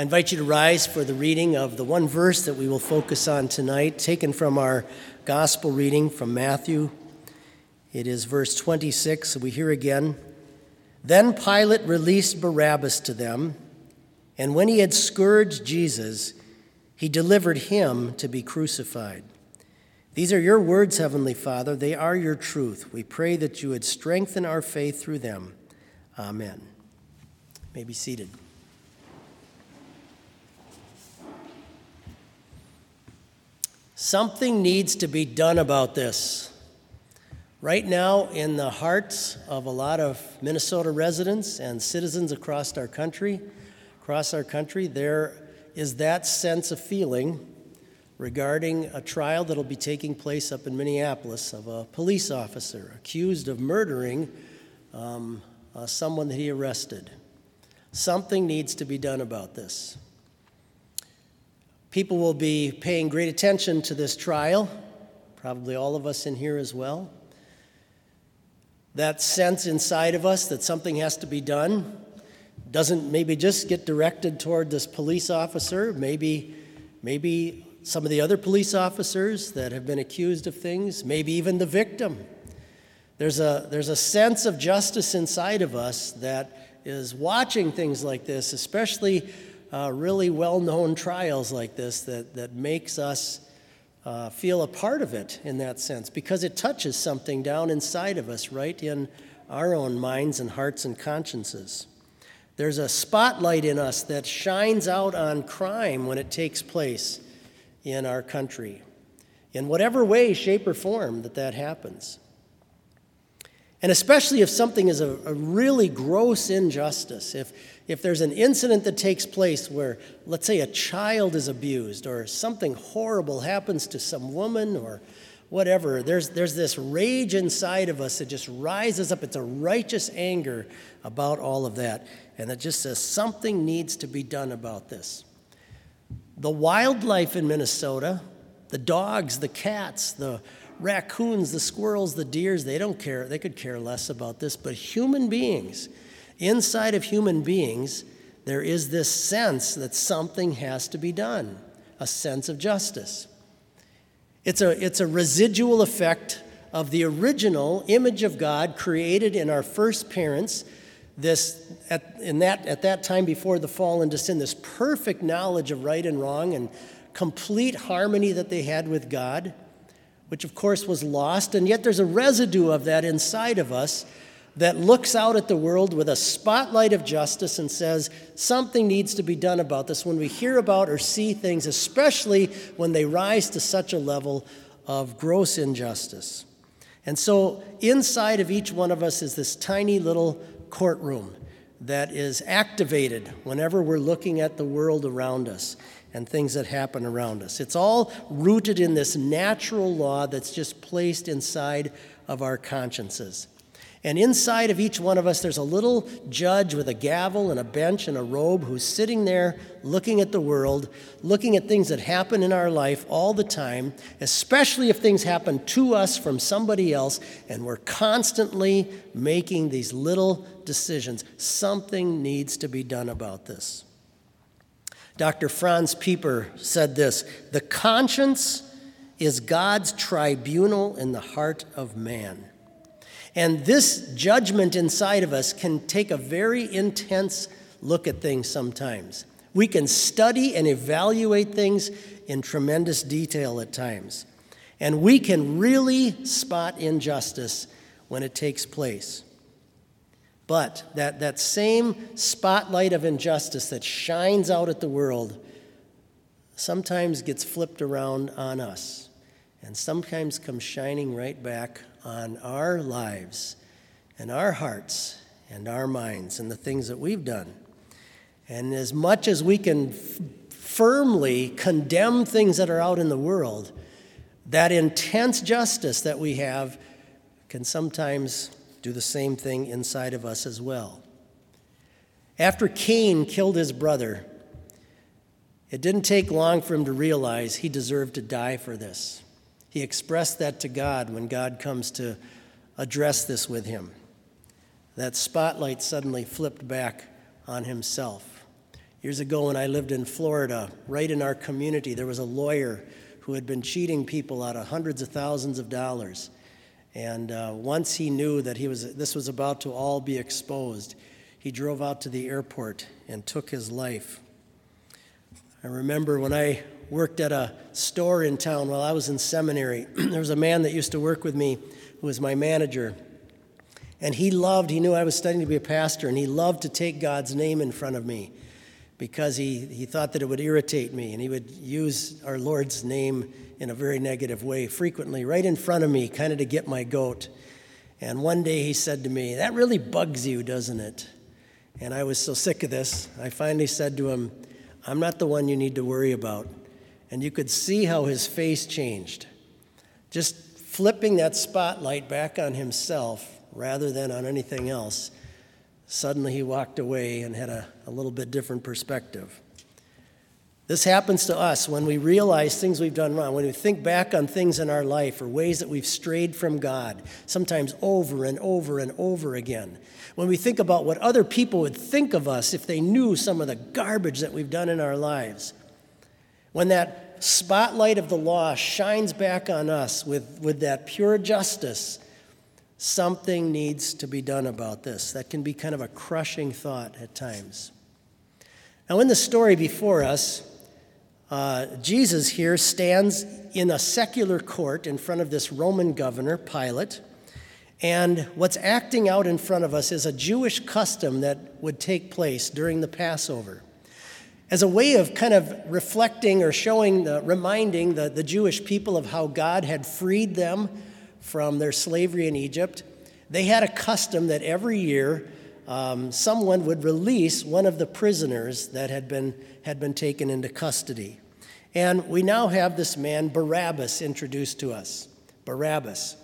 I invite you to rise for the reading of the one verse that we will focus on tonight, taken from our gospel reading from Matthew. It is verse 26. We hear again Then Pilate released Barabbas to them, and when he had scourged Jesus, he delivered him to be crucified. These are your words, Heavenly Father. They are your truth. We pray that you would strengthen our faith through them. Amen. You may be seated. Something needs to be done about this. Right now, in the hearts of a lot of Minnesota residents and citizens across our country, across our country, there is that sense of feeling regarding a trial that'll be taking place up in Minneapolis of a police officer accused of murdering um, uh, someone that he arrested. Something needs to be done about this. People will be paying great attention to this trial, probably all of us in here as well. That sense inside of us that something has to be done doesn't maybe just get directed toward this police officer, maybe, maybe some of the other police officers that have been accused of things, maybe even the victim. There's a, there's a sense of justice inside of us that is watching things like this, especially uh, really well known trials like this that, that makes us uh, feel a part of it in that sense because it touches something down inside of us, right in our own minds and hearts and consciences. There's a spotlight in us that shines out on crime when it takes place in our country, in whatever way, shape, or form that that happens. And especially if something is a, a really gross injustice, if, if there's an incident that takes place where, let's say, a child is abused or something horrible happens to some woman or whatever, there's, there's this rage inside of us that just rises up. It's a righteous anger about all of that. And it just says something needs to be done about this. The wildlife in Minnesota, the dogs, the cats, the raccoons, the squirrels, the deers, they don't care. They could care less about this. But human beings, inside of human beings, there is this sense that something has to be done, a sense of justice. It's a, it's a residual effect of the original image of God created in our first parents. This, at, in that, at that time before the fall into sin, this perfect knowledge of right and wrong and complete harmony that they had with God, which of course was lost, and yet there's a residue of that inside of us that looks out at the world with a spotlight of justice and says, something needs to be done about this when we hear about or see things, especially when they rise to such a level of gross injustice. And so, inside of each one of us is this tiny little courtroom that is activated whenever we're looking at the world around us and things that happen around us. It's all rooted in this natural law that's just placed inside of our consciences. And inside of each one of us, there's a little judge with a gavel and a bench and a robe who's sitting there looking at the world, looking at things that happen in our life all the time, especially if things happen to us from somebody else, and we're constantly making these little decisions. Something needs to be done about this. Dr. Franz Pieper said this The conscience is God's tribunal in the heart of man. And this judgment inside of us can take a very intense look at things sometimes. We can study and evaluate things in tremendous detail at times. And we can really spot injustice when it takes place. But that, that same spotlight of injustice that shines out at the world sometimes gets flipped around on us and sometimes comes shining right back on our lives and our hearts and our minds and the things that we've done. And as much as we can f- firmly condemn things that are out in the world, that intense justice that we have can sometimes do the same thing inside of us as well. After Cain killed his brother, it didn't take long for him to realize he deserved to die for this. He expressed that to God when God comes to address this with him. That spotlight suddenly flipped back on himself. Years ago, when I lived in Florida, right in our community, there was a lawyer who had been cheating people out of hundreds of thousands of dollars. And uh, once he knew that he was, this was about to all be exposed, he drove out to the airport and took his life. I remember when I worked at a store in town while I was in seminary, there was a man that used to work with me who was my manager. And he loved, he knew I was studying to be a pastor, and he loved to take God's name in front of me because he, he thought that it would irritate me, and he would use our Lord's name in a very negative way frequently, right in front of me, kind of to get my goat. And one day he said to me, That really bugs you, doesn't it? And I was so sick of this, I finally said to him, I'm not the one you need to worry about. And you could see how his face changed. Just flipping that spotlight back on himself rather than on anything else, suddenly he walked away and had a, a little bit different perspective. This happens to us when we realize things we've done wrong, when we think back on things in our life or ways that we've strayed from God, sometimes over and over and over again. When we think about what other people would think of us if they knew some of the garbage that we've done in our lives. When that spotlight of the law shines back on us with, with that pure justice Something needs to be done about this. That can be kind of a crushing thought at times. Now, in the story before us, uh, Jesus here stands in a secular court in front of this Roman governor, Pilate. And what's acting out in front of us is a Jewish custom that would take place during the Passover. As a way of kind of reflecting or showing, the, reminding the, the Jewish people of how God had freed them from their slavery in Egypt, they had a custom that every year um, someone would release one of the prisoners that had been, had been taken into custody. And we now have this man, Barabbas, introduced to us. Barabbas.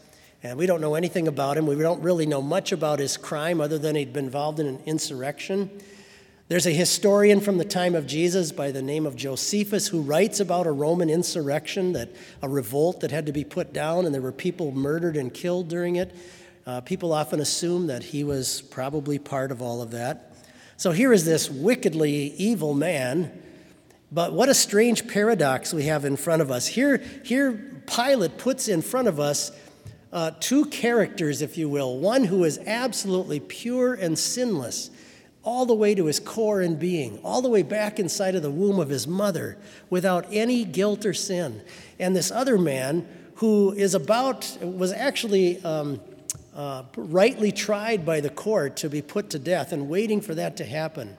And we don't know anything about him. We don't really know much about his crime other than he'd been involved in an insurrection. There's a historian from the time of Jesus by the name of Josephus who writes about a Roman insurrection, that a revolt that had to be put down, and there were people murdered and killed during it. Uh, people often assume that he was probably part of all of that. So here is this wickedly evil man, but what a strange paradox we have in front of us. Here, here Pilate puts in front of us uh, two characters, if you will one who is absolutely pure and sinless all the way to his core and being, all the way back inside of the womb of his mother without any guilt or sin. And this other man who is about, was actually um, uh, rightly tried by the court to be put to death and waiting for that to happen.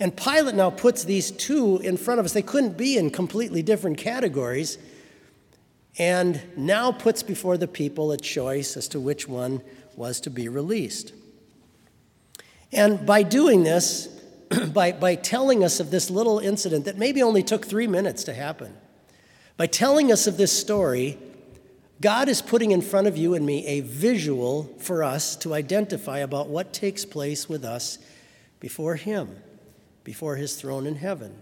And Pilate now puts these two in front of us. They couldn't be in completely different categories. And now puts before the people a choice as to which one was to be released. And by doing this, by, by telling us of this little incident that maybe only took three minutes to happen, by telling us of this story, God is putting in front of you and me a visual for us to identify about what takes place with us before Him, before His throne in heaven.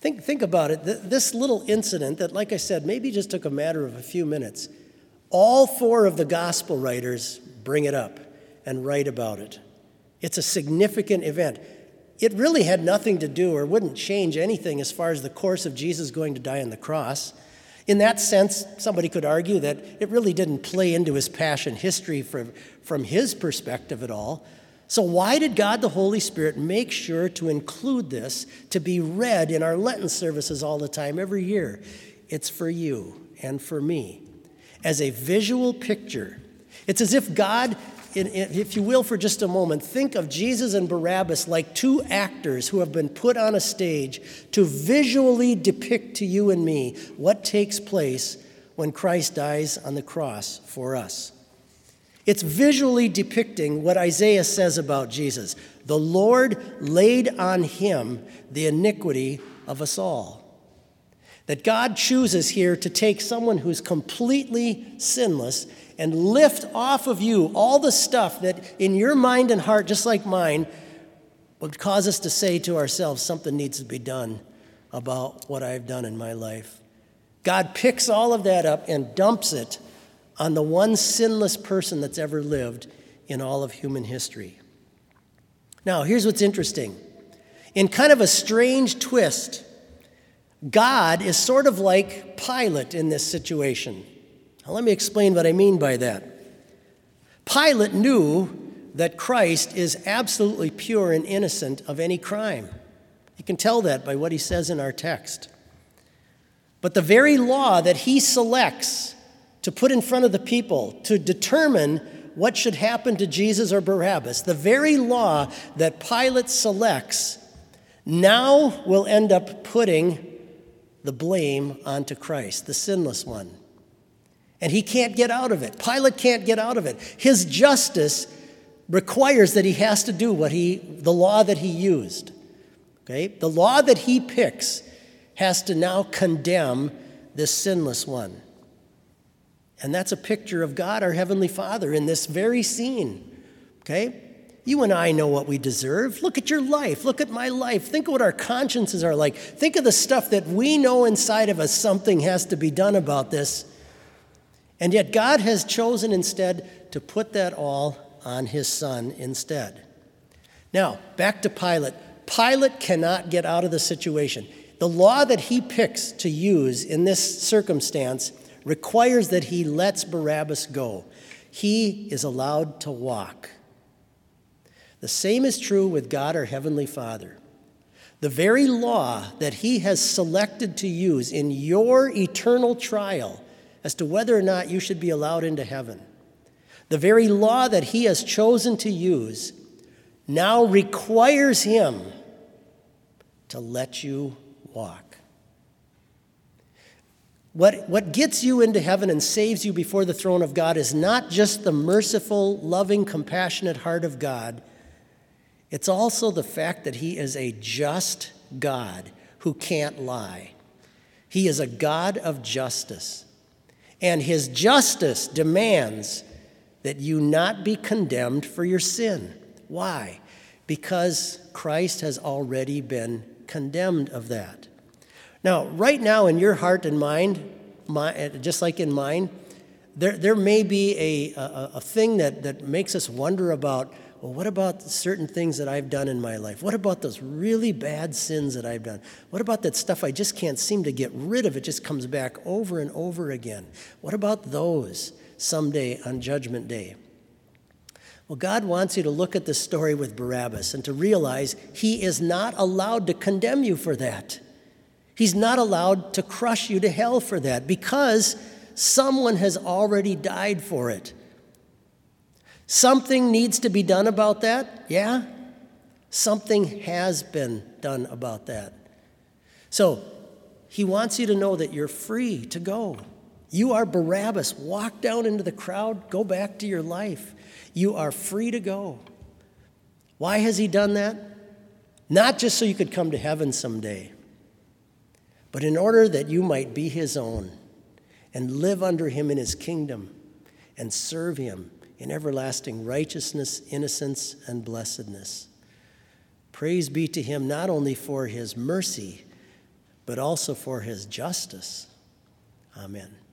Think, think about it. This little incident that, like I said, maybe just took a matter of a few minutes, all four of the gospel writers bring it up and write about it. It's a significant event. It really had nothing to do or wouldn't change anything as far as the course of Jesus going to die on the cross. In that sense, somebody could argue that it really didn't play into his passion history from, from his perspective at all. So, why did God the Holy Spirit make sure to include this to be read in our Lenten services all the time, every year? It's for you and for me as a visual picture. It's as if God if you will, for just a moment, think of Jesus and Barabbas like two actors who have been put on a stage to visually depict to you and me what takes place when Christ dies on the cross for us. It's visually depicting what Isaiah says about Jesus. The Lord laid on him the iniquity of us all. That God chooses here to take someone who's completely sinless and lift off of you all the stuff that in your mind and heart, just like mine, would cause us to say to ourselves, something needs to be done about what I've done in my life. God picks all of that up and dumps it on the one sinless person that's ever lived in all of human history. Now, here's what's interesting In kind of a strange twist, God is sort of like Pilate in this situation. Now, let me explain what I mean by that. Pilate knew that Christ is absolutely pure and innocent of any crime. You can tell that by what he says in our text. But the very law that he selects to put in front of the people to determine what should happen to Jesus or Barabbas, the very law that Pilate selects, now will end up putting the blame onto Christ, the sinless one. And he can't get out of it. Pilate can't get out of it. His justice requires that he has to do what he, the law that he used. Okay? The law that he picks has to now condemn this sinless one. And that's a picture of God, our Heavenly Father, in this very scene. Okay? You and I know what we deserve. Look at your life. Look at my life. Think of what our consciences are like. Think of the stuff that we know inside of us something has to be done about this. And yet, God has chosen instead to put that all on his son instead. Now, back to Pilate. Pilate cannot get out of the situation. The law that he picks to use in this circumstance requires that he lets Barabbas go. He is allowed to walk. The same is true with God, our Heavenly Father. The very law that He has selected to use in your eternal trial as to whether or not you should be allowed into heaven, the very law that He has chosen to use now requires Him to let you walk. What, what gets you into heaven and saves you before the throne of God is not just the merciful, loving, compassionate heart of God, it's also the fact that He is a just God who can't lie. He is a God of justice. And His justice demands that you not be condemned for your sin. Why? Because Christ has already been condemned of that. Now, right now in your heart and mind, my, uh, just like in mine, there, there may be a, a, a thing that, that makes us wonder about well, what about certain things that I've done in my life? What about those really bad sins that I've done? What about that stuff I just can't seem to get rid of? It just comes back over and over again. What about those someday on Judgment Day? Well, God wants you to look at this story with Barabbas and to realize He is not allowed to condemn you for that. He's not allowed to crush you to hell for that because someone has already died for it. Something needs to be done about that, yeah? Something has been done about that. So, he wants you to know that you're free to go. You are Barabbas. Walk down into the crowd, go back to your life. You are free to go. Why has he done that? Not just so you could come to heaven someday, but in order that you might be his own and live under him in his kingdom and serve him in everlasting righteousness, innocence, and blessedness. Praise be to him not only for his mercy, but also for his justice. Amen.